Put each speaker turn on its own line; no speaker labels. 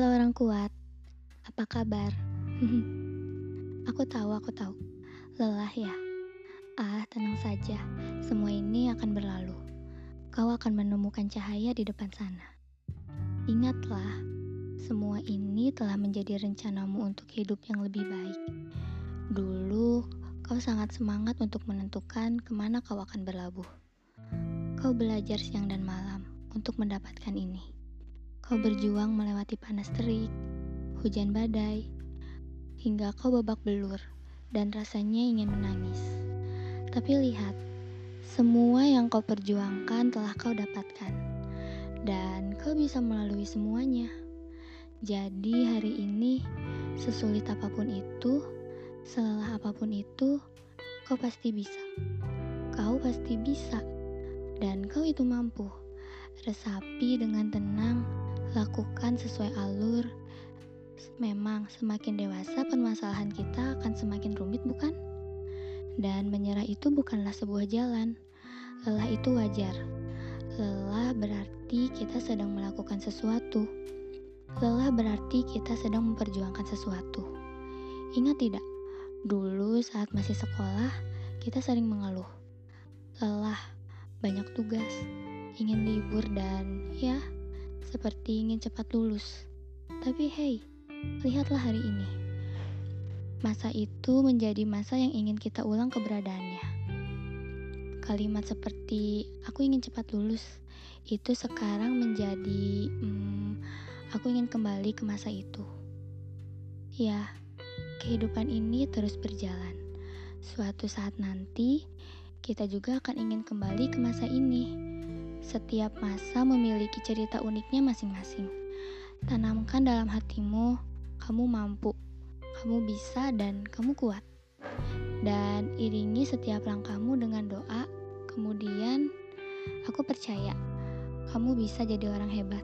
Yang kuat, apa kabar? aku tahu, aku tahu. Lelah ya? Ah, tenang saja. Semua ini akan berlalu. Kau akan menemukan cahaya di depan sana. Ingatlah, semua ini telah menjadi rencanamu untuk hidup yang lebih baik. Dulu, kau sangat semangat untuk menentukan ke mana kau akan berlabuh. Kau belajar siang dan malam untuk mendapatkan ini. Kau berjuang melewati panas terik, hujan badai, hingga kau babak belur dan rasanya ingin menangis. Tapi lihat, semua yang kau perjuangkan telah kau dapatkan, dan kau bisa melalui semuanya. Jadi, hari ini, sesulit apa pun itu, selelah apa pun itu, kau pasti bisa. Kau pasti bisa, dan kau itu mampu. Resapi dengan tenang lakukan sesuai alur. Memang semakin dewasa permasalahan kita akan semakin rumit bukan? Dan menyerah itu bukanlah sebuah jalan. Lelah itu wajar. Lelah berarti kita sedang melakukan sesuatu. Lelah berarti kita sedang memperjuangkan sesuatu. Ingat tidak? Dulu saat masih sekolah, kita sering mengeluh. Lelah, banyak tugas, ingin libur dan ya, seperti ingin cepat lulus. Tapi hey, lihatlah hari ini. Masa itu menjadi masa yang ingin kita ulang keberadaannya. Kalimat seperti "aku ingin cepat lulus" itu sekarang menjadi hmm, "aku ingin kembali ke masa itu". Ya, kehidupan ini terus berjalan. Suatu saat nanti, kita juga akan ingin kembali ke masa ini setiap masa memiliki cerita uniknya masing-masing. Tanamkan dalam hatimu, kamu mampu, kamu bisa, dan kamu kuat. Dan iringi setiap langkahmu dengan doa. Kemudian, aku percaya kamu bisa jadi orang hebat.